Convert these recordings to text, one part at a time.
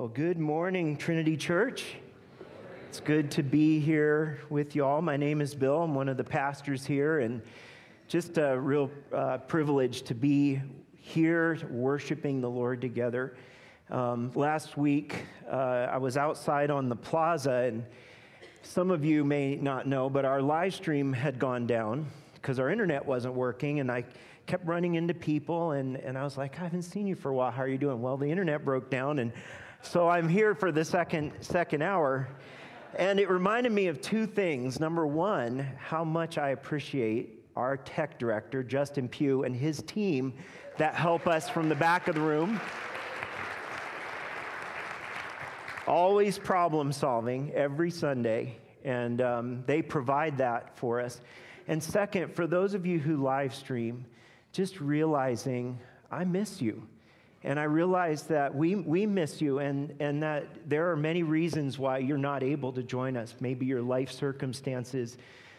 Well, good morning, Trinity Church. It's good to be here with you all. My name is Bill. I'm one of the pastors here, and just a real uh, privilege to be here worshiping the Lord together. Um, last week, uh, I was outside on the plaza, and some of you may not know, but our live stream had gone down because our internet wasn't working, and I kept running into people, and, and I was like, I haven't seen you for a while. How are you doing? Well, the internet broke down, and so I'm here for the second, second hour. And it reminded me of two things. Number one, how much I appreciate our tech director, Justin Pugh, and his team that help us from the back of the room. Always problem solving every Sunday, and um, they provide that for us. And second, for those of you who live stream, just realizing I miss you. And I realize that we, we miss you and, and that there are many reasons why you're not able to join us, maybe your life circumstances.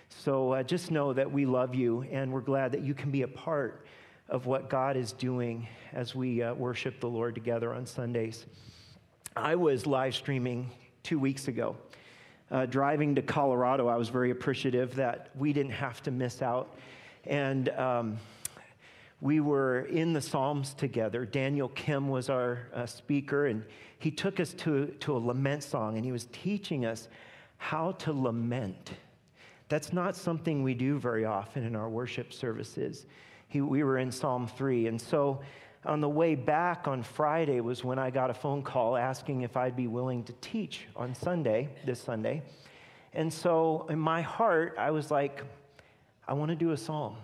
So uh, just know that we love you and we're glad that you can be a part of what God is doing as we uh, worship the Lord together on Sundays. I was live streaming two weeks ago. Uh, driving to Colorado, I was very appreciative that we didn't have to miss out. And um, we were in the Psalms together. Daniel Kim was our uh, speaker, and he took us to, to a lament song, and he was teaching us how to lament. That's not something we do very often in our worship services. He, we were in Psalm 3, and so on the way back on Friday was when I got a phone call asking if I'd be willing to teach on Sunday, this Sunday. And so in my heart, I was like, I want to do a psalm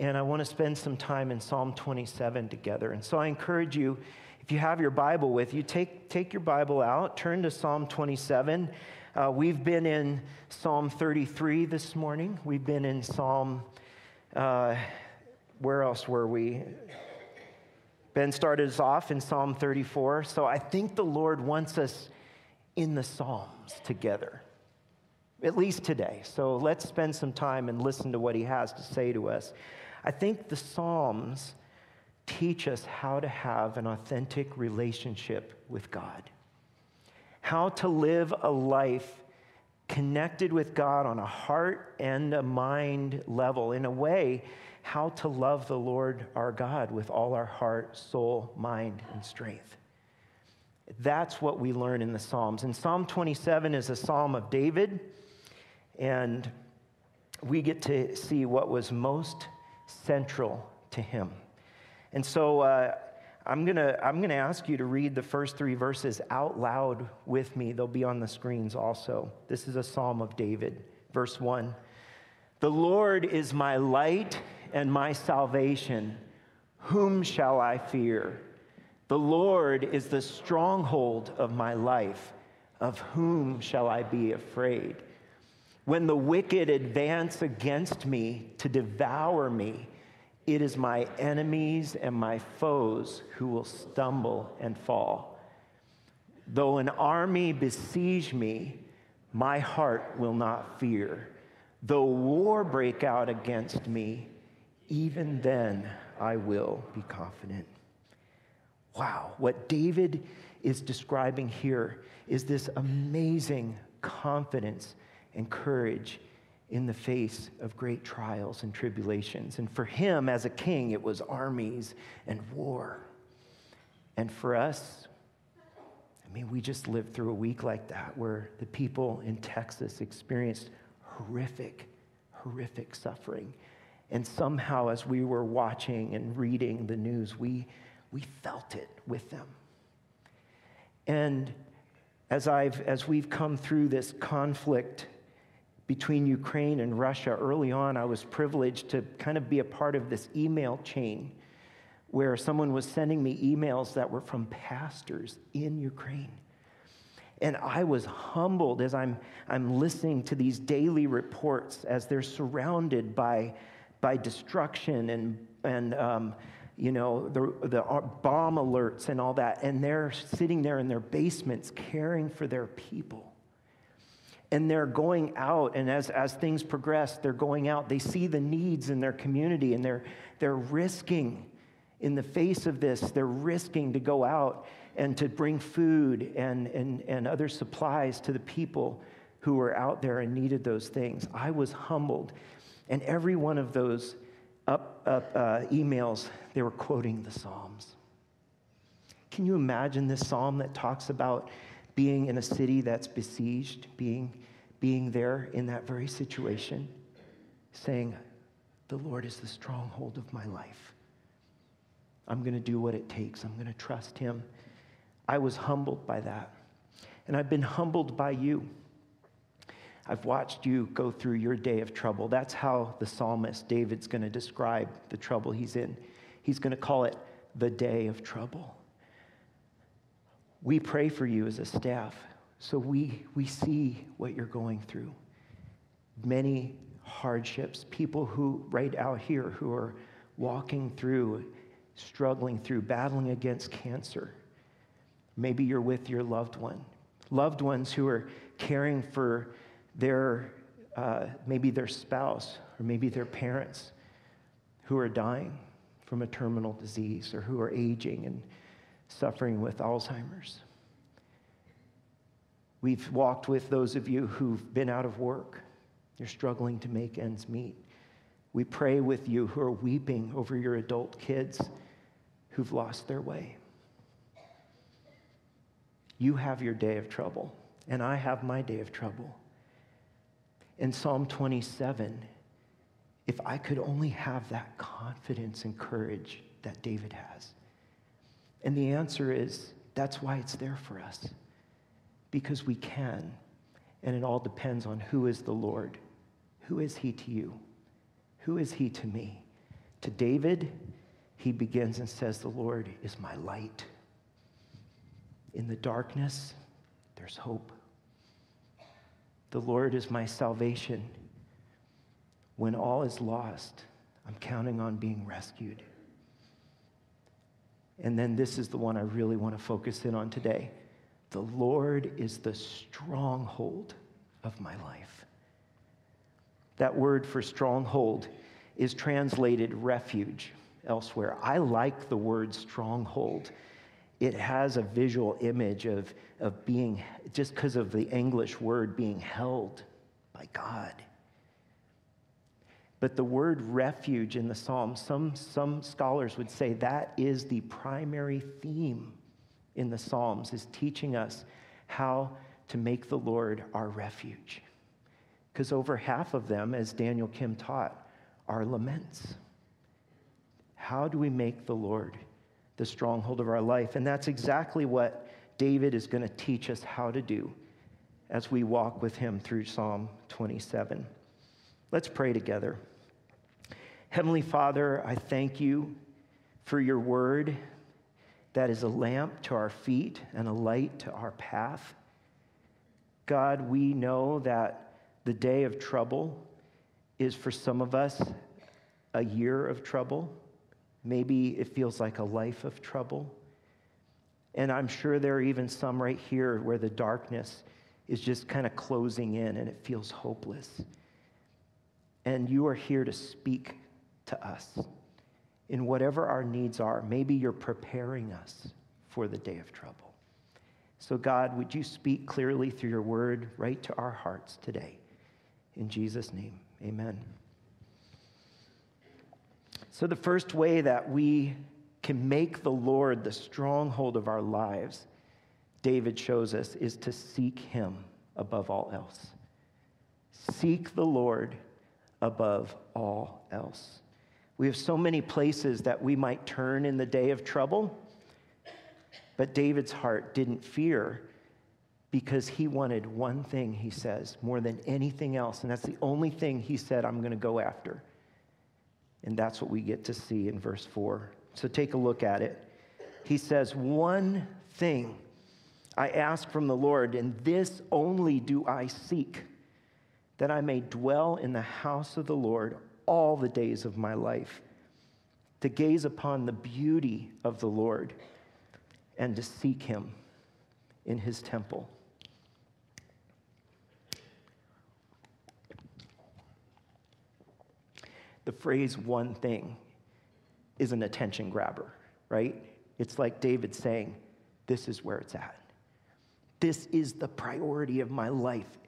and I want to spend some time in Psalm 27 together. And so I encourage you, if you have your Bible with you, take, take your Bible out, turn to Psalm 27. Uh, we've been in Psalm 33 this morning. We've been in Psalm, uh, where else were we? Ben started us off in Psalm 34. So I think the Lord wants us in the Psalms together, at least today. So let's spend some time and listen to what he has to say to us. I think the Psalms teach us how to have an authentic relationship with God, how to live a life connected with God on a heart and a mind level. In a way, how to love the Lord our God with all our heart, soul, mind, and strength. That's what we learn in the Psalms. And Psalm 27 is a psalm of David, and we get to see what was most central to him. And so uh, I'm going to I'm going to ask you to read the first three verses out loud with me. They'll be on the screens also. This is a psalm of David, verse 1. The Lord is my light and my salvation. Whom shall I fear? The Lord is the stronghold of my life. Of whom shall I be afraid? When the wicked advance against me to devour me, it is my enemies and my foes who will stumble and fall. Though an army besiege me, my heart will not fear. Though war break out against me, even then I will be confident. Wow, what David is describing here is this amazing confidence and courage in the face of great trials and tribulations. And for him, as a king, it was armies and war. And for us, I mean, we just lived through a week like that where the people in Texas experienced horrific, horrific suffering. And somehow, as we were watching and reading the news, we, we felt it with them. And as, I've, as we've come through this conflict between Ukraine and Russia. Early on, I was privileged to kind of be a part of this email chain where someone was sending me emails that were from pastors in Ukraine. And I was humbled as I'm, I'm listening to these daily reports as they're surrounded by, by destruction and, and um, you know, the, the bomb alerts and all that. And they're sitting there in their basements caring for their people and they're going out and as, as things progress they're going out they see the needs in their community and they're, they're risking In the face of this, they're risking to go out and to bring food and, and, and other supplies to the people who were out there and needed those things. I was humbled. And every one of those up, up uh, emails, they were quoting the Psalms. Can you imagine this psalm that talks about being in a city that's besieged, being, being there in that very situation, saying, The Lord is the stronghold of my life. I'm going to do what it takes, I'm going to trust Him. I was humbled by that. And I've been humbled by you. I've watched you go through your day of trouble. That's how the psalmist David's going to describe the trouble he's in. He's going to call it the day of trouble. We pray for you as a staff, so we, we see what you're going through. Many hardships, people who, right out here, who are walking through, struggling through, battling against cancer. Maybe you're with your loved one, loved ones who are caring for their, uh, maybe their spouse or maybe their parents who are dying from a terminal disease or who are aging and suffering with Alzheimer's. We've walked with those of you who've been out of work. You're struggling to make ends meet. We pray with you who are weeping over your adult kids who've lost their way. You have your day of trouble, and I have my day of trouble. In Psalm 27, if I could only have that confidence and courage that David has. And the answer is that's why it's there for us, because we can. And it all depends on who is the Lord. Who is he to you? Who is he to me? To David, he begins and says, The Lord is my light. In the darkness, there's hope. The Lord is my salvation. When all is lost, I'm counting on being rescued. And then this is the one I really want to focus in on today. The Lord is the stronghold of my life. That word for stronghold is translated refuge elsewhere. I like the word stronghold. It has a visual image of, of being, just because of the English word, being held by God. But the word refuge in the Psalms, some, some scholars would say that is the primary theme in the Psalms, is teaching us how to make the Lord our refuge. Because over half of them, as Daniel Kim taught, are laments. How do we make the Lord the stronghold of our life? And that's exactly what David is going to teach us how to do as we walk with him through Psalm 27. Let's pray together. Heavenly Father, I thank you for your word that is a lamp to our feet and a light to our path. God, we know that the day of trouble is for some of us a year of trouble. Maybe it feels like a life of trouble. And I'm sure there are even some right here where the darkness is just kind of closing in and it feels hopeless. And you are here to speak to us in whatever our needs are. Maybe you're preparing us for the day of trouble. So, God, would you speak clearly through your word right to our hearts today? In Jesus' name, amen. So, the first way that we can make the Lord the stronghold of our lives, David shows us, is to seek him above all else. Seek the Lord above all else. We have so many places that we might turn in the day of trouble, but David's heart didn't fear because he wanted one thing, he says, more than anything else. And that's the only thing he said, I'm going to go after. And that's what we get to see in verse 4. So take a look at it. He says, One thing I ask from the Lord, and this only do I seek, that I may dwell in the house of the Lord all the days of my life, to gaze upon the beauty of the Lord and to seek him in his temple. The phrase one thing is an attention grabber, right? It's like David saying, This is where it's at. This is the priority of my life.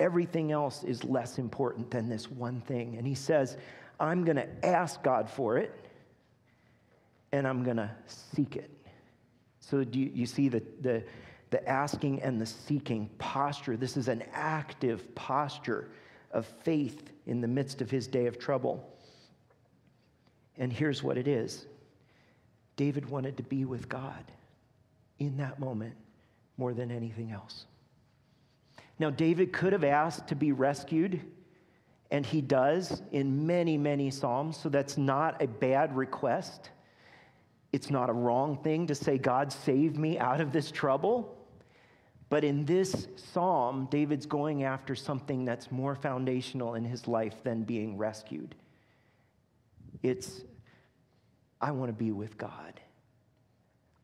Everything else is less important than this one thing. And he says, I'm going to ask God for it, and I'm going to seek it. So, do you, you see the, the, the asking and the seeking posture? This is an active posture of faith in the midst of his day of trouble. And here's what it is David wanted to be with God in that moment more than anything else. Now, David could have asked to be rescued, and he does in many, many Psalms, so that's not a bad request. It's not a wrong thing to say, God, save me out of this trouble. But in this psalm, David's going after something that's more foundational in his life than being rescued. It's, I want to be with God.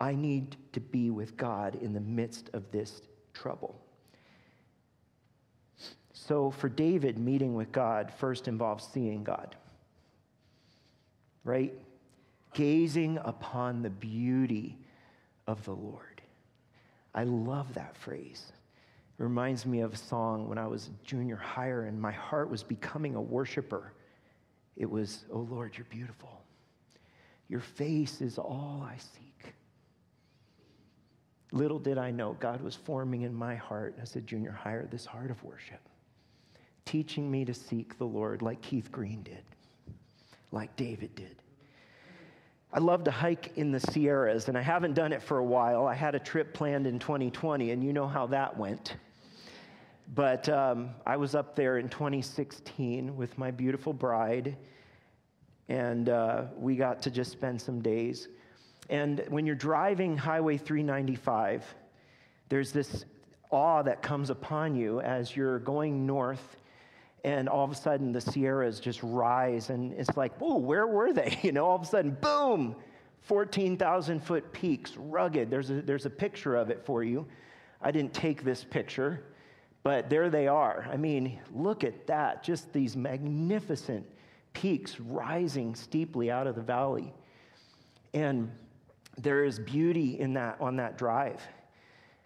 I need to be with God in the midst of this trouble. So, for David, meeting with God first involves seeing God, right? Gazing upon the beauty of the Lord. I love that phrase. It reminds me of a song when I was junior higher and my heart was becoming a worshiper. It was, Oh Lord, you're beautiful. Your face is all I seek. Little did I know, God was forming in my heart as a junior higher this heart of worship, teaching me to seek the Lord like Keith Green did, like David did. I love to hike in the Sierras, and I haven't done it for a while. I had a trip planned in 2020, and you know how that went. But um, I was up there in 2016 with my beautiful bride, and uh, we got to just spend some days. And when you're driving Highway 395, there's this awe that comes upon you as you're going north, and all of a sudden the Sierras just rise, and it's like, whoa, where were they? You know, all of a sudden, boom, 14,000 foot peaks, rugged. There's a, there's a picture of it for you. I didn't take this picture, but there they are. I mean, look at that, just these magnificent peaks rising steeply out of the valley. And there is beauty in that on that drive.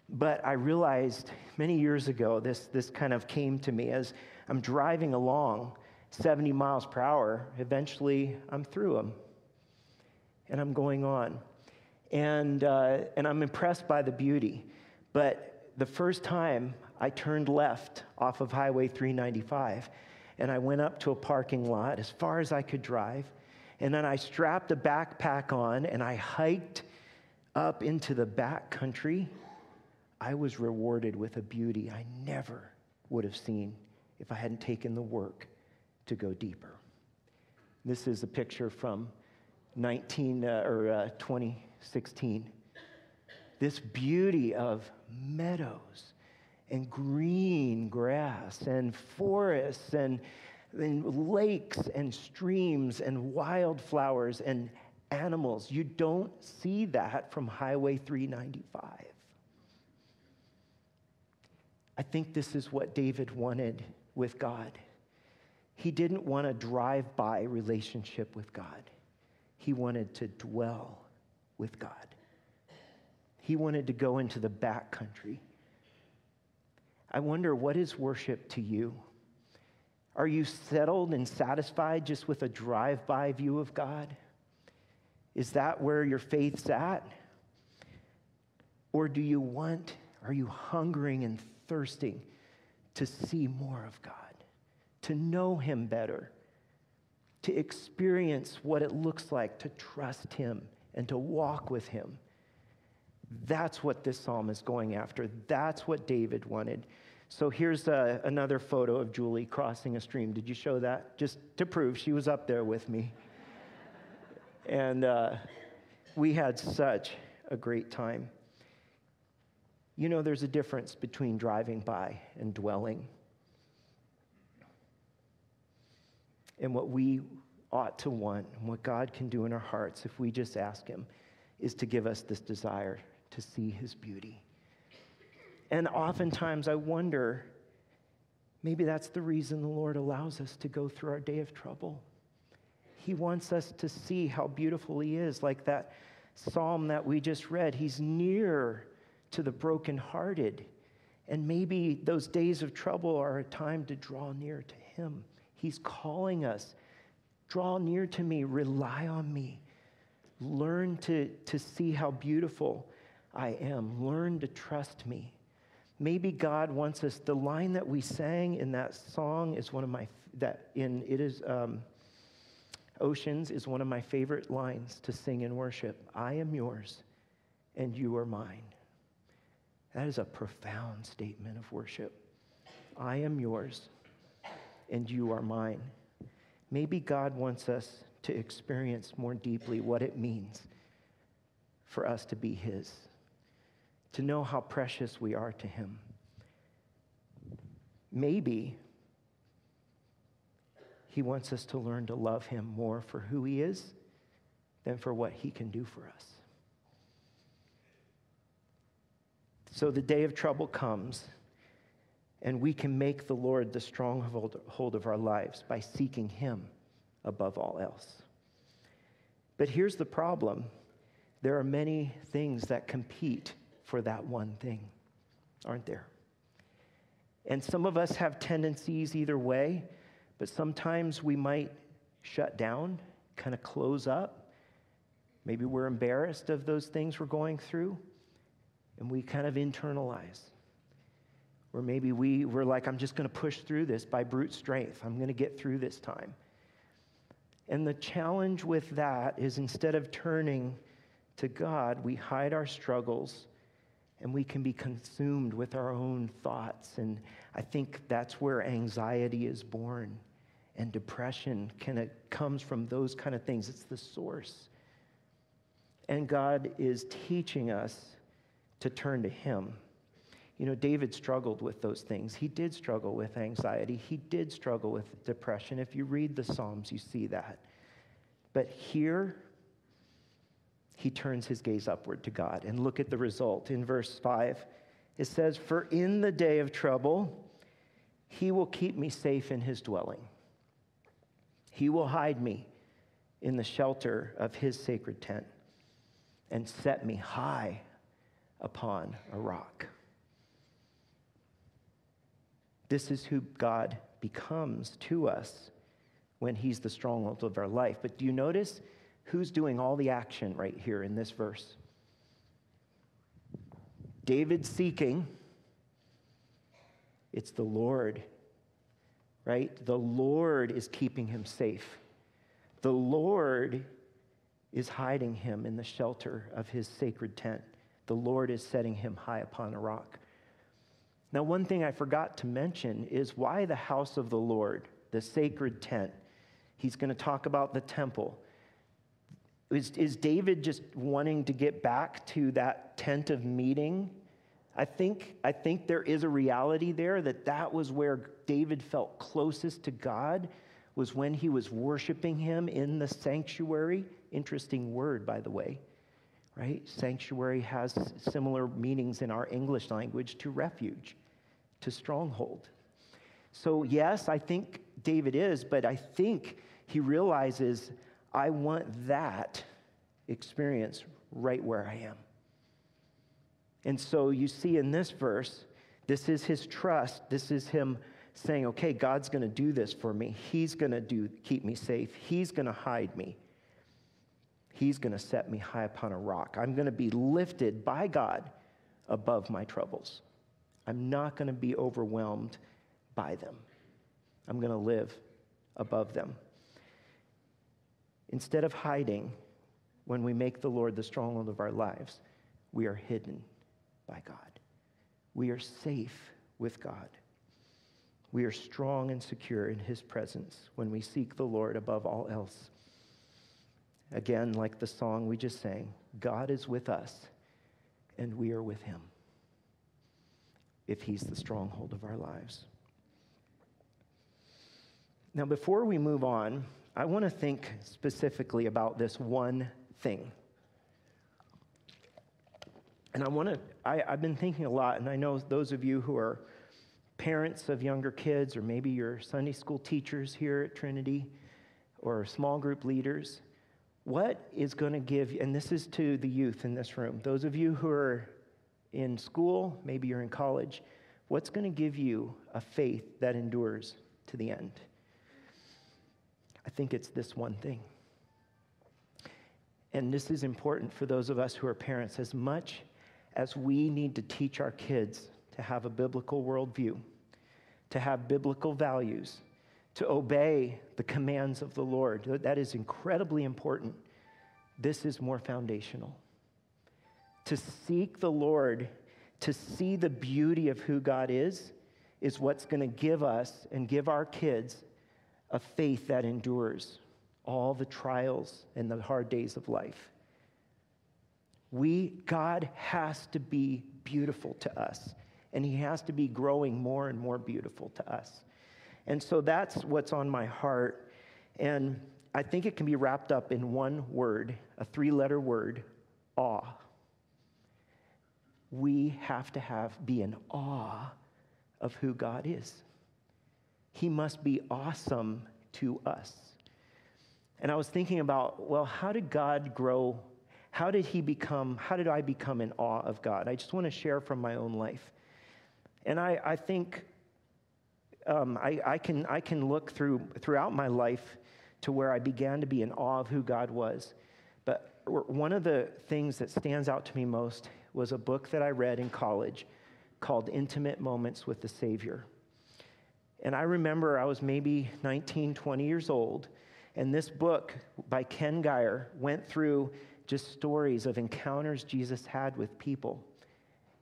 But I realized many years ago, this, this kind of came to me as I'm driving along 70 miles per hour. Eventually, I'm through them and I'm going on. And, uh, and I'm impressed by the beauty. But the first time I turned left off of Highway 395 and I went up to a parking lot as far as I could drive. And then I strapped a backpack on and I hiked up into the back country. I was rewarded with a beauty I never would have seen if I hadn't taken the work to go deeper. This is a picture from 19 uh, or uh, 2016. This beauty of meadows and green grass and forests and, and lakes and streams and wildflowers and animals. You don't see that from Highway 395. I think this is what David wanted with God. He didn't want a drive by relationship with God, he wanted to dwell with God. He wanted to go into the back country I wonder what is worship to you? Are you settled and satisfied just with a drive by view of God? Is that where your faith's at? Or do you want, are you hungering and thirsting to see more of God, to know Him better, to experience what it looks like to trust Him and to walk with Him? That's what this psalm is going after. That's what David wanted. So here's uh, another photo of Julie crossing a stream. Did you show that? Just to prove she was up there with me. and uh, we had such a great time. You know, there's a difference between driving by and dwelling. And what we ought to want, and what God can do in our hearts if we just ask Him, is to give us this desire to see His beauty and oftentimes I wonder maybe that's the reason the Lord allows us to go through our day of trouble. He wants us to see how beautiful He is, like that psalm that we just read. He's near to the brokenhearted. And maybe those days of trouble are a time to draw near to Him. He's calling us draw near to me, rely on me, learn to, to see how beautiful I am, learn to trust me. Maybe God wants us, the line that we sang in that song is one of my, that in, it is, um, Oceans is one of my favorite lines to sing in worship. I am yours and you are mine. That is a profound statement of worship. I am yours and you are mine. Maybe God wants us to experience more deeply what it means for us to be His, to know how precious we are to Him. Maybe he wants us to learn to love Him more for who He is than for what He can do for us. So the day of trouble comes, and we can make the Lord the stronghold of our lives by seeking Him above all else. But here's the problem there are many things that compete for that one thing, aren't there? And some of us have tendencies either way. But sometimes we might shut down, kind of close up. Maybe we're embarrassed of those things we're going through, and we kind of internalize. Or maybe we, we're like, I'm just going to push through this by brute strength. I'm going to get through this time. And the challenge with that is instead of turning to God, we hide our struggles and we can be consumed with our own thoughts. And I think that's where anxiety is born and depression kind of comes from those kind of things. It's the source. And God is teaching us to turn to Him. You know, David struggled with those things. He did struggle with anxiety. He did struggle with depression. If you read the Psalms, you see that. But here, he turns his gaze upward to God. And look at the result. In verse 5, it says, For in the day of trouble, he will keep me safe in his dwelling. He will hide me in the shelter of his sacred tent and set me high upon a rock. This is who God becomes to us when he's the stronghold of our life. But do you notice who's doing all the action right here in this verse? David seeking, it's the Lord right? The Lord is keeping him safe. The Lord is hiding him in the shelter of his sacred tent. The Lord is setting him high upon a rock. Now, one thing I forgot to mention is why the house of the Lord, the sacred tent. He's going to talk about the temple. Is, is David just wanting to get back to that tent of meeting I think, I think there is a reality there that that was where David felt closest to God, was when he was worshiping him in the sanctuary. Interesting word, by the way, right? Sanctuary has similar meanings in our English language to refuge, to stronghold. So, yes, I think David is, but I think he realizes I want that experience right where I am. And so you see in this verse, this is his trust. This is him saying, okay, God's going to do this for me. He's going to do keep me safe. He's going to hide me. He's going to set me high upon a rock. I'm going to be lifted by God above my troubles. I'm not going to be overwhelmed by them. I'm going to live above them. Instead of hiding, when we make the Lord the stronghold of our lives, we are hidden by God. We are safe with God. We are strong and secure in His presence when we seek the Lord above all else. Again, like the song we just sang, God is with us and we are with Him if He's the stronghold of our lives. Now, before we move on, I want to think specifically about this one thing. And I want to, I've been thinking a lot, and I know those of you who are parents of younger kids, or maybe you're Sunday school teachers here at Trinity, or small group leaders, what is going to give, and this is to the youth in this room, those of you who are in school, maybe you're in college, what's going to give you a faith that endures to the end? I think it's this one thing. And this is important for those of us who are parents. As much as we need to teach our kids to have a biblical worldview, to have biblical values, to obey the commands of the Lord, that is incredibly important. This is more foundational. To seek the Lord, to see the beauty of who God is, is what's going to give us and give our kids a faith that endures all the trials and the hard days of life. We, God has to be beautiful to us, and He has to be growing more and more beautiful to us. And so that's what's on my heart. And I think it can be wrapped up in one word, a three letter word awe. We have to have be in awe of who God is. He must be awesome to us. And I was thinking about, well, how did God grow? How did he become, how did I become in awe of God? I just want to share from my own life. And I, I think um, I, I, can, I can look through, throughout my life to where I began to be in awe of who God was. But one of the things that stands out to me most was a book that I read in college called Intimate Moments with the Savior. And I remember I was maybe 19, 20 years old, and this book by Ken Gire went through just stories of encounters Jesus had with people.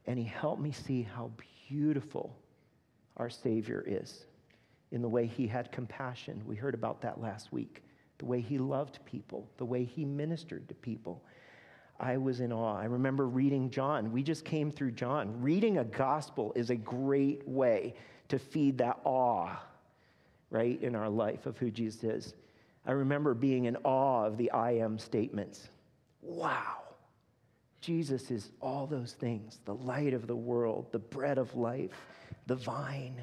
And he helped me see how beautiful our Savior is in the way he had compassion. We heard about that last week. The way he loved people, the way he ministered to people. I was in awe. I remember reading John. We just came through John. Reading a gospel is a great way to feed that awe, right, in our life of who Jesus is. I remember being in awe of the I am statements. Wow. Jesus is all those things the light of the world, the bread of life, the vine,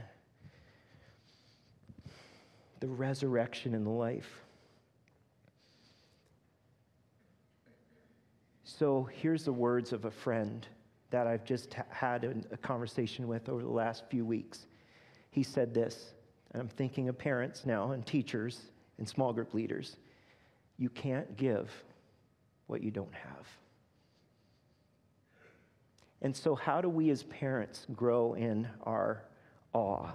the resurrection and the life. So here's the words of a friend that I've just had a conversation with over the last few weeks. He said this, and I'm thinking of parents now and teachers and small group leaders. You can't give what you don't have. And so, how do we as parents grow in our awe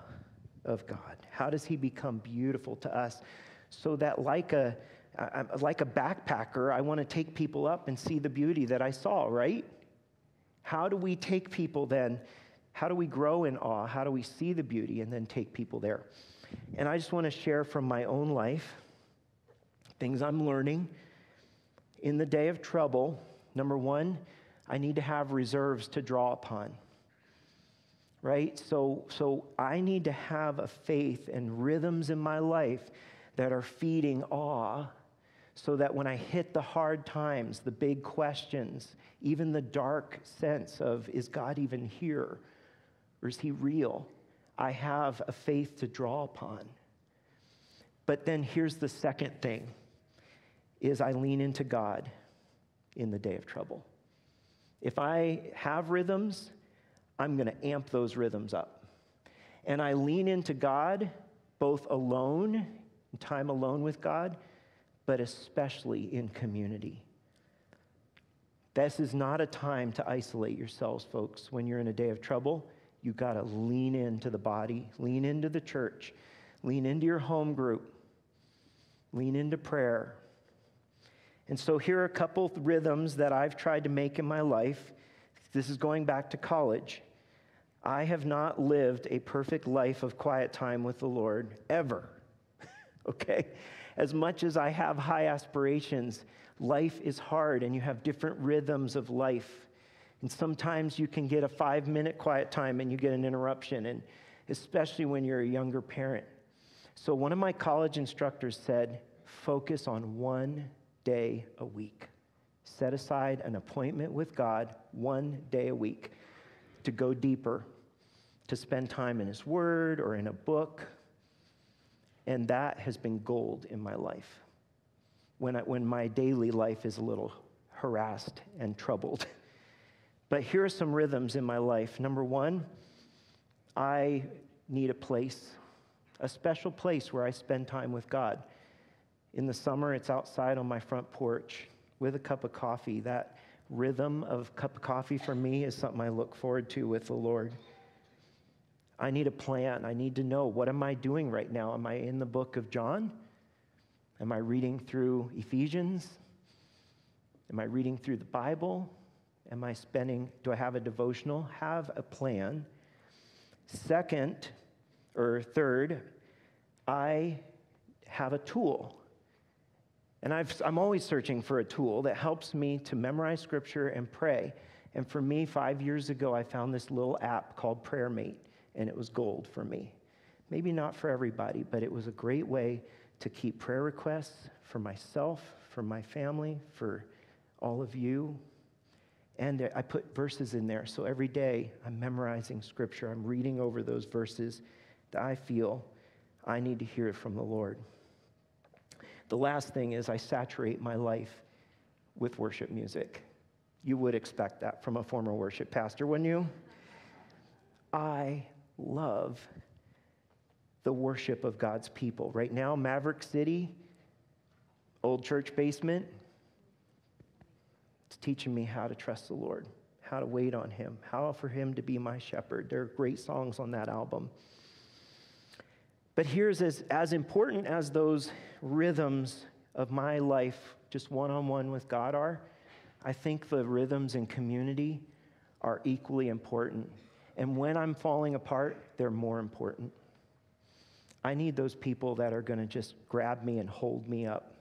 of God? How does He become beautiful to us so that, like a like a backpacker, I want to take people up and see the beauty that I saw, right? How do we take people then? How do we grow in awe? How do we see the beauty and then take people there? And I just want to share from my own life things I'm learning. In the day of trouble, number one, I need to have reserves to draw upon. Right? So, so I need to have a faith and rhythms in my life that are feeding awe so that when I hit the hard times, the big questions, even the dark sense of, is God even here? Or is he real? I have a faith to draw upon. But then here's the second thing is I lean into God in the day of trouble. If I have rhythms, I'm going to amp those rhythms up. And I lean into God both alone, time alone with God, but especially in community. This is not a time to isolate yourselves, folks. When you're in a day of trouble, you got to lean into the body, lean into the church, lean into your home group, lean into prayer, and so here are a couple rhythms that I've tried to make in my life. This is going back to college. I have not lived a perfect life of quiet time with the Lord ever. okay? As much as I have high aspirations, life is hard and you have different rhythms of life. And sometimes you can get a five minute quiet time and you get an interruption, and especially when you're a younger parent. So, one of my college instructors said, focus on one day a week. Set aside an appointment with God one day a week to go deeper, to spend time in His Word or in a book. And that has been gold in my life. when, I, when my daily life is a little harassed and troubled. But here are some rhythms in my life. Number one, I need a place, a special place where I spend time with God. In the summer, it's outside on my front porch with a cup of coffee. That rhythm of cup of coffee for me is something I look forward to with the Lord. I need a plan. I need to know what am I doing right now? Am I in the book of John? Am I reading through Ephesians? Am I reading through the Bible? Am I spending, do I have a devotional? Have a plan. Second, or third, I have a tool. And i am always searching for a tool that helps me to memorize scripture and pray. And for me, five years ago, I found this little app called PrayerMate, and it was gold for me. Maybe not for everybody, but it was a great way to keep prayer requests for myself, for my family, for all of you, and I put verses in there. So every day I'm memorizing scripture. I'm reading over those verses that I feel I need to hear from the Lord. The last thing is I saturate my life with worship music. You would expect that from a former worship pastor, wouldn't you? I love the worship of God's people. Right now, Maverick City, old church basement, it's teaching me how to trust the Lord, how to wait on Him, how for Him to be my shepherd. There are great songs on that album. But here's as, as important as those rhythms of my life, just one on one with God, are, I think the rhythms in community are equally important. And when I'm falling apart, they're more important. I need those people that are going to just grab me and hold me up.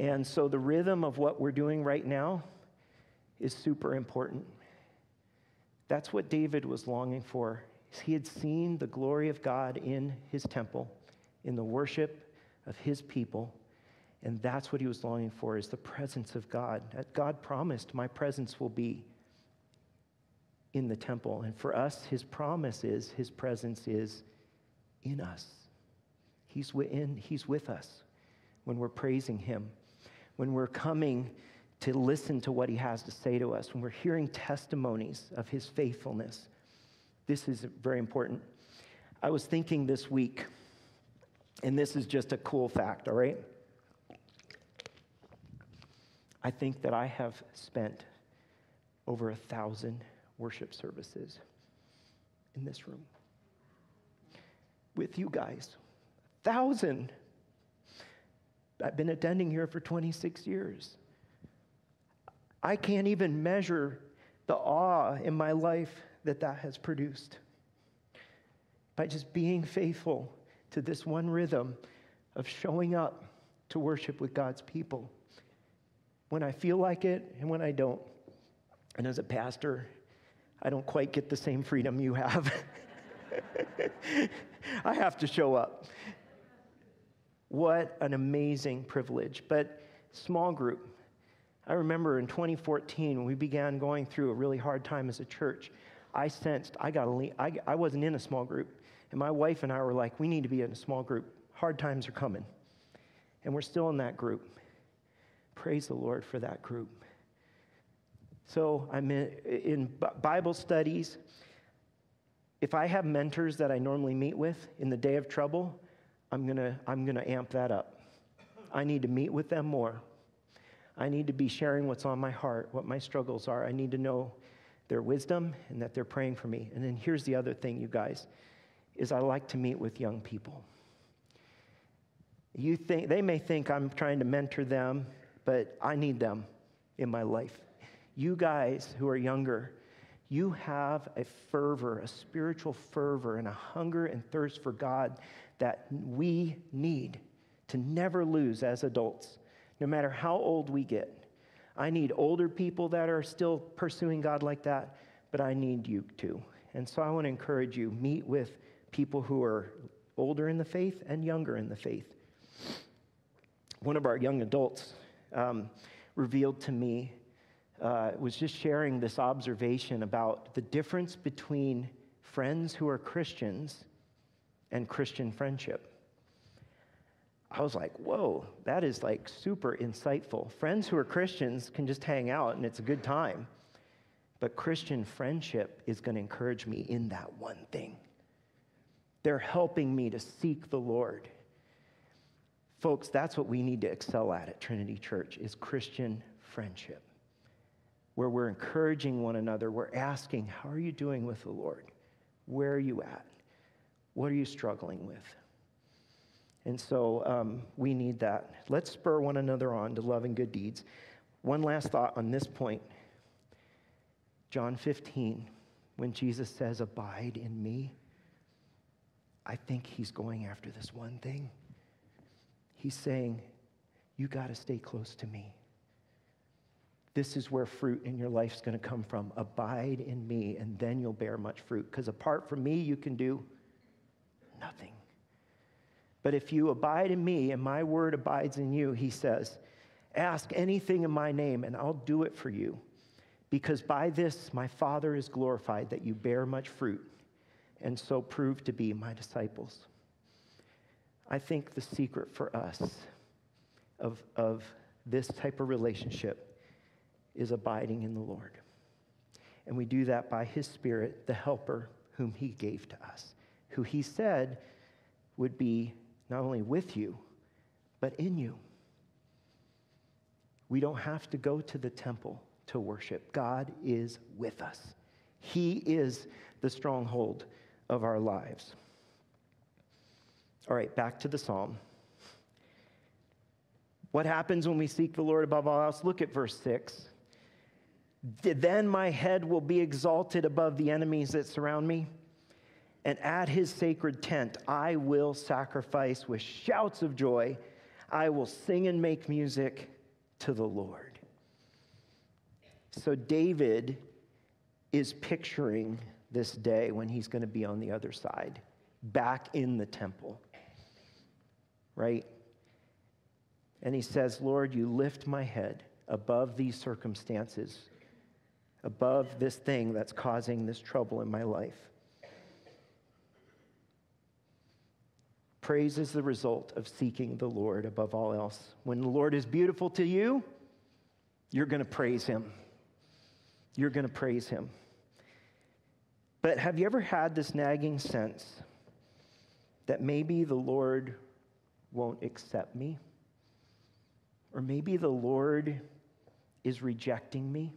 And so the rhythm of what we're doing right now is super important. That's what David was longing for. He had seen the glory of God in his temple, in the worship of his people, and that's what he was longing for is the presence of God. God promised, my presence will be in the temple. And for us, his promise is his presence is in us. He's within, he's with us when we're praising him when we're coming to listen to what he has to say to us, when we're hearing testimonies of his faithfulness. This is very important. I was thinking this week, and this is just a cool fact, all right? I think that I have spent over a thousand worship services in this room with you guys. A thousand. I've been attending here for 26 years. I can't even measure the awe in my life that that has produced by just being faithful to this one rhythm of showing up to worship with God's people when I feel like it and when I don't. And as a pastor, I don't quite get the same freedom you have. I have to show up. What an amazing privilege. But small group. I remember in 2014, when we began going through a really hard time as a church, I sensed I got leave. I, I wasn't in a small group. And my wife and I were like, we need to be in a small group. Hard times are coming. And we're still in that group. Praise the Lord for that group. So I'm in, in Bible studies. If I have mentors that I normally meet with in the day of trouble, I'm going to I'm going to amp that up. I need to meet with them more. I need to be sharing what's on my heart, what my struggles are. I need to know their wisdom and that they're praying for me. And then here's the other thing, you guys, is I like to meet with young people. You think they may think I'm trying to mentor them, but I need them in my life. You guys who are younger, you have a fervor, a spiritual fervor, and a hunger and thirst for God that we need to never lose as adults, no matter how old we get. I need older people that are still pursuing God like that, but I need you too. And so I want to encourage you meet with people who are older in the faith and younger in the faith. One of our young adults um, revealed to me, uh, was just sharing this observation about the difference between friends who are Christians and Christian friendship. I was like, whoa, that is like super insightful. Friends who are Christians can just hang out and it's a good time. But Christian friendship is going to encourage me in that one thing. They're helping me to seek the Lord. Folks, that's what we need to excel at at Trinity Church is Christian friendship. Where we're encouraging one another, we're asking, how are you doing with the Lord? Where are you at? What are you struggling with? And so um, we need that. Let's spur one another on to love and good deeds. One last thought on this point John 15, when Jesus says, Abide in me, I think he's going after this one thing. He's saying, You got to stay close to me. This is where fruit in your life is going to come from. Abide in me, and then you'll bear much fruit. Because apart from me, you can do nothing. But if you abide in me and my word abides in you, he says, ask anything in my name and I'll do it for you. Because by this my Father is glorified that you bear much fruit and so prove to be my disciples. I think the secret for us of, of this type of relationship is abiding in the Lord. And we do that by his Spirit, the helper whom he gave to us, who he said would be not only with you, but in you. We don't have to go to the temple to worship. God is with us, He is the stronghold of our lives. All right, back to the psalm. What happens when we seek the Lord above all else? Look at verse 6. Then my head will be exalted above the enemies that surround me and at his sacred tent I will sacrifice with shouts of joy. I will sing and make music to the Lord. So David is picturing this day when he's going to be on the other side, back in the temple. Right? And he says, Lord, you lift my head above these circumstances, above this thing that's causing this trouble in my life. Praise is the result of seeking the Lord above all else. When the Lord is beautiful to you, you're going to praise him. You're going to praise him. But have you ever had this nagging sense that maybe the Lord won't accept me? Or maybe the Lord is rejecting me?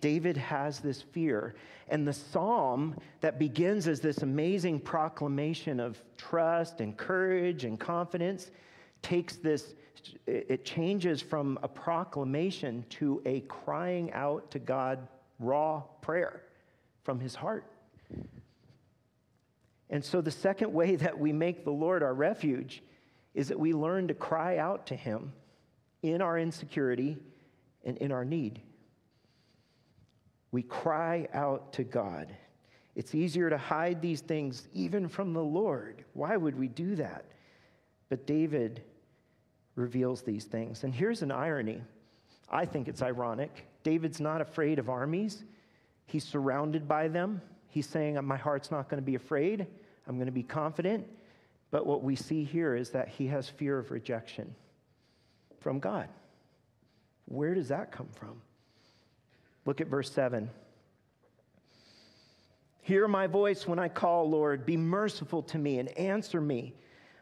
David has this fear. And the psalm that begins as this amazing proclamation of trust and courage and confidence takes this, it changes from a proclamation to a crying out to God, raw prayer from his heart. And so, the second way that we make the Lord our refuge is that we learn to cry out to him in our insecurity and in our need. We cry out to God. It's easier to hide these things even from the Lord. Why would we do that? But David reveals these things. And here's an irony. I think it's ironic. David's not afraid of armies, he's surrounded by them. He's saying, My heart's not going to be afraid, I'm going to be confident. But what we see here is that he has fear of rejection from God. Where does that come from? Look at verse 7. Hear my voice when I call, Lord. Be merciful to me and answer me.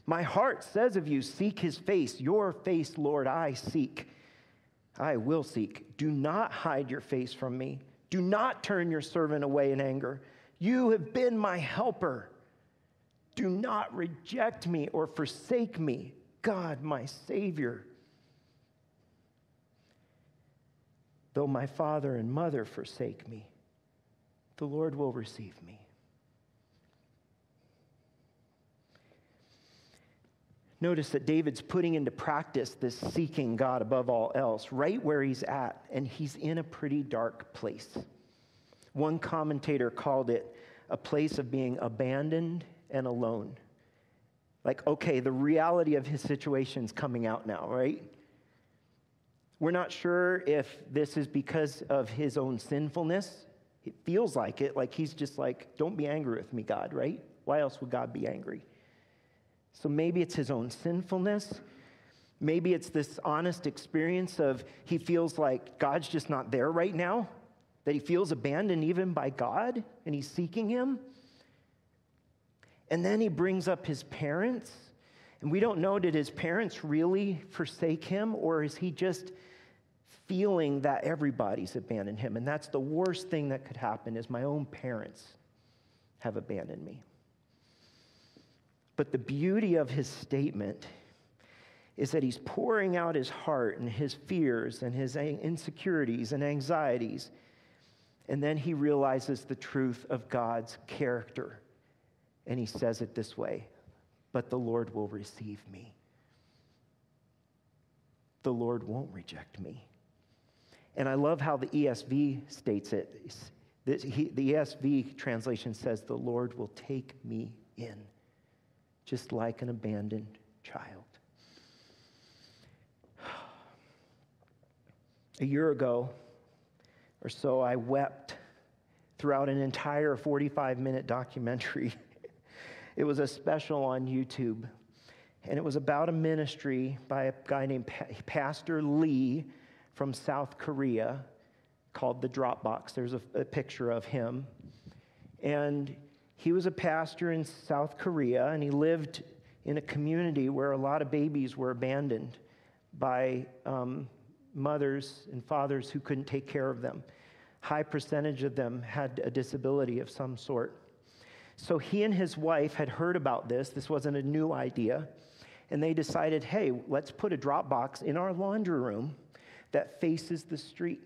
My heart says of you, Seek his face. Your face, Lord, I seek. I will seek. Do not hide your face from me. Do not turn your servant away in anger. You have been my helper. Do not reject me or forsake me, God, my Savior. Though my father and mother forsake me, the Lord will receive me. Notice that David's putting into practice this seeking God above all else, right where he's at, and he's in a pretty dark place. One commentator called it a place of being abandoned and alone. Like, okay, the reality of his situation's coming out now, right? We're not sure if this is because of his own sinfulness. It feels like it, like he's just like, don't be angry with me, God, right? Why else would God be angry? So maybe it's his own sinfulness. Maybe it's this honest experience of he feels like God's just not there right now, that he feels abandoned even by God and he's seeking him. And then he brings up his parents. And we don't know did his parents really forsake him or is he just feeling that everybody's abandoned him? And that's the worst thing that could happen is my own parents have abandoned me. But the beauty of his statement is that he's pouring out his heart and his fears and his insecurities and anxieties. And then he realizes the truth of God's character. And he says it this way But the Lord will receive me. The Lord won't reject me. And I love how the ESV states it. The ESV translation says, The Lord will take me in, just like an abandoned child. A year ago or so, I wept throughout an entire 45 minute documentary. it was a special on YouTube, and it was about a ministry by a guy named Pastor Lee from South Korea called The Dropbox. There's a, a picture of him. And he was a pastor in South Korea, and he lived in a community where a lot of babies were abandoned by um, mothers and fathers who couldn't take care of them. High percentage of them had a disability of some sort. So he and his wife had heard about this. This wasn't a new idea. And they decided, hey, let's put a drop box in our laundry room that faces the street.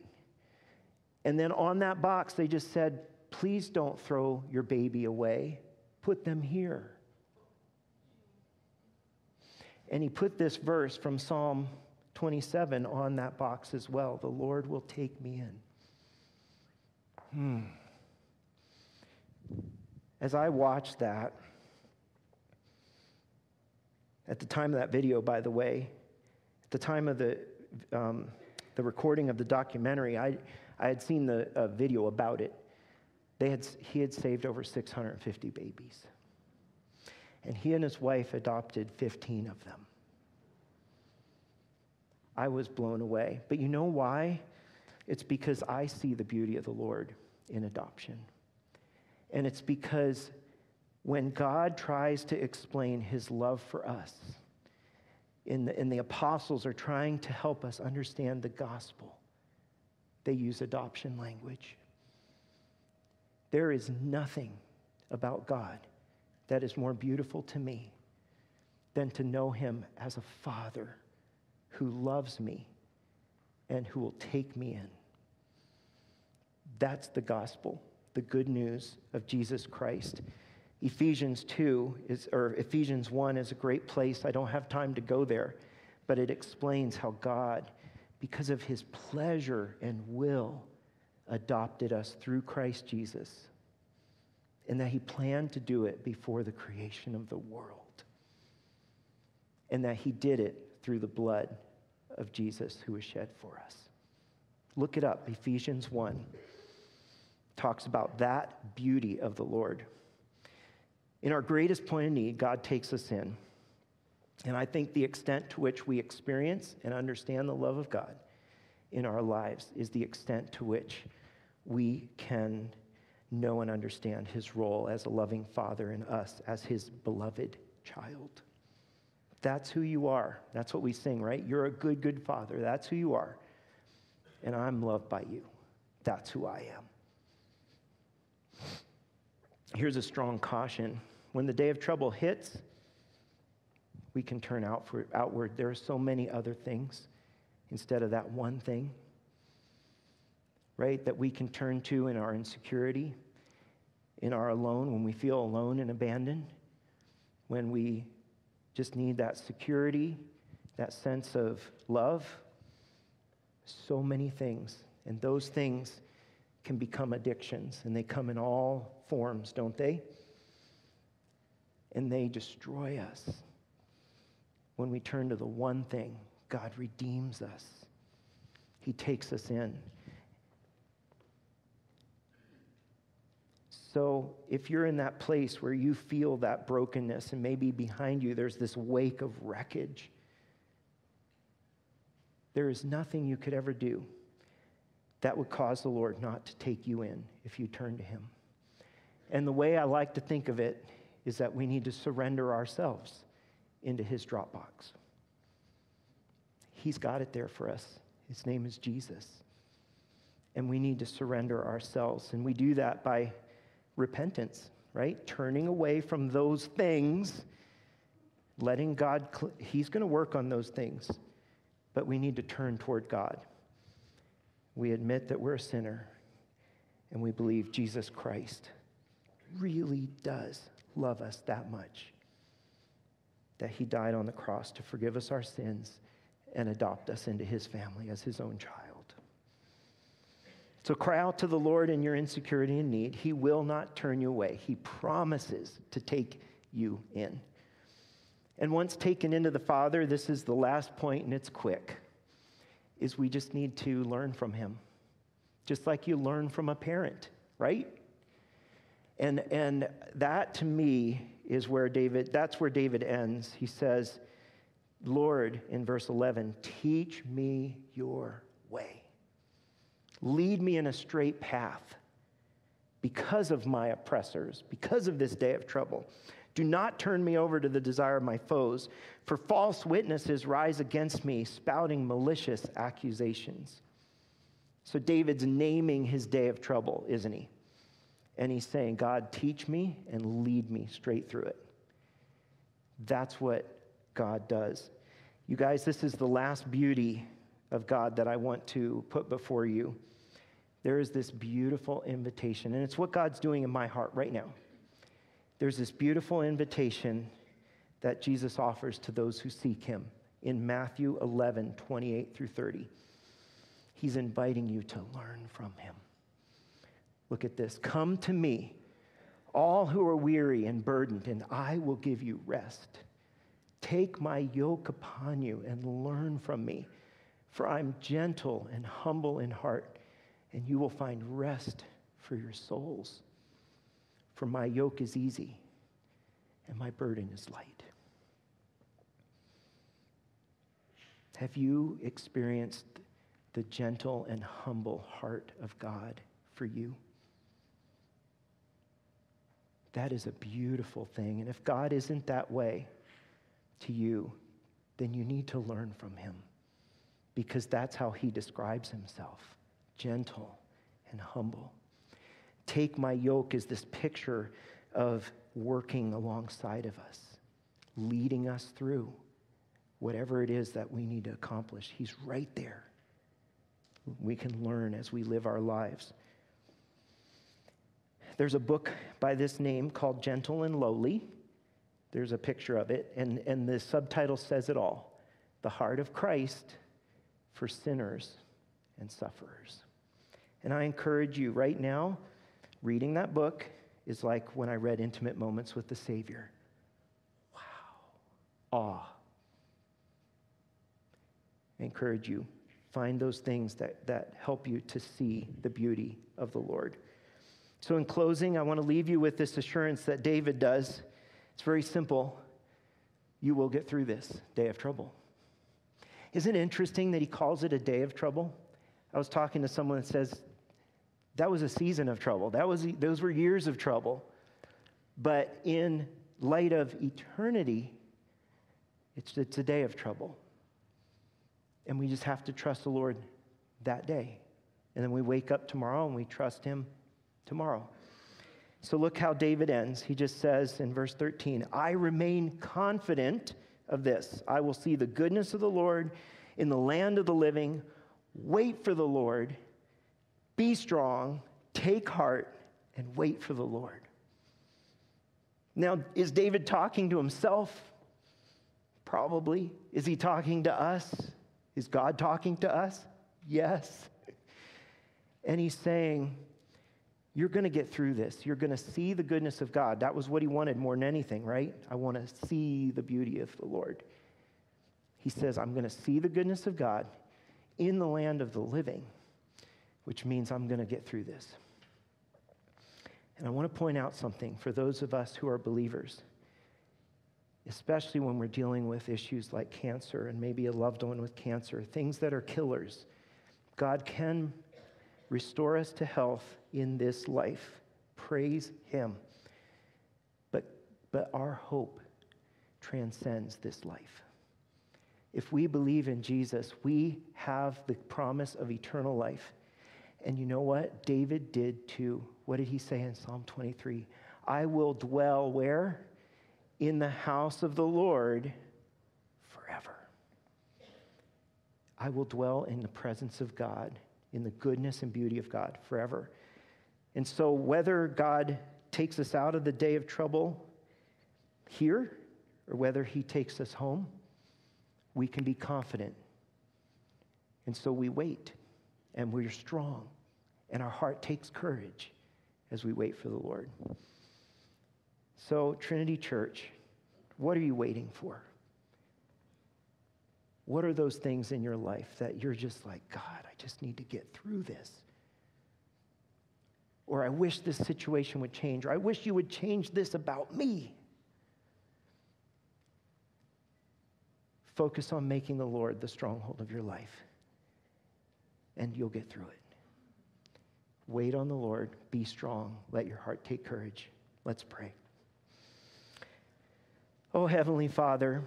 And then on that box, they just said, please don't throw your baby away, put them here. And he put this verse from Psalm 27 on that box as well. The Lord will take me in. Hmm. As I watched that, at the time of that video, by the way, at the time of the, um, the recording of the documentary, I, I had seen the video about it. They had, he had saved over 650 babies. And he and his wife adopted 15 of them. I was blown away. But you know why? It's because I see the beauty of the Lord in adoption. And it's because when God tries to explain his love for us, and the, and the apostles are trying to help us understand the gospel, they use adoption language. There is nothing about God that is more beautiful to me than to know him as a father who loves me and who will take me in. That's the gospel, the good news of Jesus Christ. Ephesians 2 is, or Ephesians 1 is a great place. I don't have time to go there, but it explains how God, because of his pleasure and will, adopted us through Christ Jesus, and that he planned to do it before the creation of the world, and that he did it through the blood of Jesus who was shed for us. Look it up. Ephesians 1 talks about that beauty of the Lord. In our greatest point of need, God takes us in. And I think the extent to which we experience and understand the love of God in our lives is the extent to which we can know and understand his role as a loving father in us as his beloved child. That's who you are. That's what we sing, right? You're a good, good father. That's who you are. And I'm loved by you. That's who I am. Here's a strong caution. When the day of trouble hits, we can turn out for, outward. There are so many other things instead of that one thing, right? That we can turn to in our insecurity, in our alone, when we feel alone and abandoned, when we just need that security, that sense of love. So many things. And those things can become addictions, and they come in all forms, don't they? And they destroy us. When we turn to the one thing, God redeems us, He takes us in. So if you're in that place where you feel that brokenness and maybe behind you there's this wake of wreckage, there is nothing you could ever do that would cause the Lord not to take you in if you turn to Him. And the way I like to think of it is that we need to surrender ourselves into His Dropbox. He's got it there for us. His name is Jesus. And we need to surrender ourselves. And we do that by repentance, right? Turning away from those things, letting God, He's going to work on those things, but we need to turn toward God. We admit that we're a sinner, and we believe Jesus Christ really does love us that much that He died on the cross to forgive us our sins and adopt us into His family as His own child. So cry out to the Lord in your insecurity and need. He will not turn you away. He promises to take you in. And once taken into the Father, this is the last point and it's quick, is we just need to learn from him. Just like you learn from a parent, right? And and that to me is where David that's where David ends. He says, "Lord in verse 11, teach me your way." Lead me in a straight path because of my oppressors, because of this day of trouble. Do not turn me over to the desire of my foes, for false witnesses rise against me, spouting malicious accusations. So David's naming his day of trouble, isn't he? And he's saying, God, teach me and lead me straight through it. That's what God does. You guys, this is the last beauty of God that I want to put before you there is this beautiful invitation, and it's what God's doing in my heart right now. There's this beautiful invitation that Jesus offers to those who seek him in Matthew 11, 28 through 30. He's inviting you to learn from him. Look at this. Come to me, all who are weary and burdened, and I will give you rest. Take my yoke upon you and learn from me, for I'm gentle and humble in heart and you will find rest for your souls. For my yoke is easy and my burden is light. Have you experienced the gentle and humble heart of God for you? That is a beautiful thing. And if God isn't that way to you, then you need to learn from him because that's how he describes himself gentle and humble. Take my yoke is this picture of working alongside of us, leading us through whatever it is that we need to accomplish. He's right there. We can learn as we live our lives. There's a book by this name called Gentle and Lowly. There's a picture of it, and, and the subtitle says it all The Heart of Christ for Sinners and Sufferers. And I encourage you right now, reading that book is like when I read Intimate Moments with the Savior. Wow. Awe. I encourage you, find those things that, that help you to see the beauty of the Lord. So, in closing, I want to leave you with this assurance that David does. It's very simple. You will get through this day of trouble. Isn't it interesting that he calls it a day of trouble? I was talking to someone that says that was a season of trouble. That was, those were years of trouble. But in light of eternity, it's, it's a day of trouble. And we just have to trust the Lord that day. And then we wake up tomorrow and we trust Him tomorrow. So look how David ends. He just says in verse 13, I remain confident of this. I will see the goodness of the Lord in the land of the living. Wait for the Lord. Be strong, take heart, and wait for the Lord. Now, is David talking to himself? Probably. Is he talking to us? Is God talking to us? Yes. And he's saying, You're going to get through this. You're going to see the goodness of God. That was what he wanted more than anything, right? I want to see the beauty of the Lord. He says, I'm going to see the goodness of God in the land of the living which means I'm going to get through this. And I want to point out something for those of us who are believers, especially when we're dealing with issues like cancer and maybe a loved one with cancer, things that are killers. God can restore us to health in this life. Praise Him. But, but our hope transcends this life. If we believe in Jesus, we have the promise of eternal life. And you know what? David did too. What did he say in Psalm 23? I will dwell where? In the house of the Lord forever. I will dwell in the presence of God, in the goodness and beauty of God forever. And so, whether God takes us out of the day of trouble here or whether he takes us home, we can be confident. And so we wait and we're strong and our heart takes courage as we wait for the Lord. So, Trinity Church, what are you waiting for? What are those things in your life that you're just like, God, I just need to get through this? Or I wish this situation would change, or I wish you would change this about me. Focus on making the Lord the stronghold of your life, and you'll get through it. Wait on the Lord, be strong, let your heart take courage. Let's pray. Oh, Heavenly Father,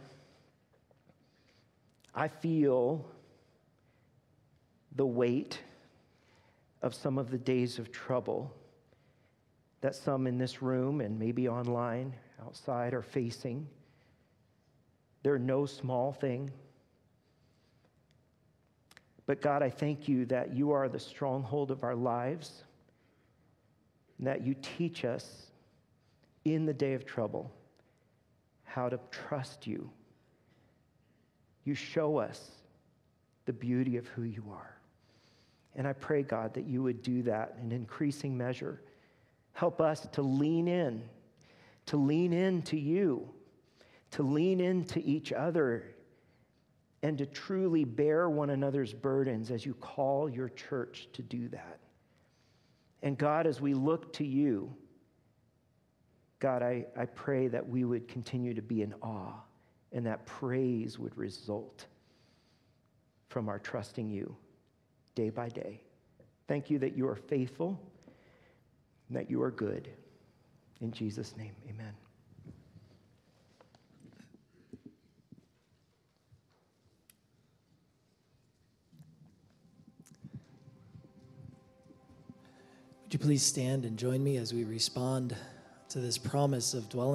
I feel the weight of some of the days of trouble that some in this room and maybe online, outside, are facing. They're no small thing. But God, I thank you that you are the stronghold of our lives, and that you teach us in the day of trouble how to trust you. You show us the beauty of who you are. And I pray, God, that you would do that in increasing measure. Help us to lean in, to lean in to you, to lean into each other, and to truly bear one another's burdens as you call your church to do that. And God, as we look to you, God, I, I pray that we would continue to be in awe and that praise would result from our trusting you day by day. Thank you that you are faithful that you are good. In Jesus' name, amen. Would you please stand and join me as we respond to this promise of dwelling?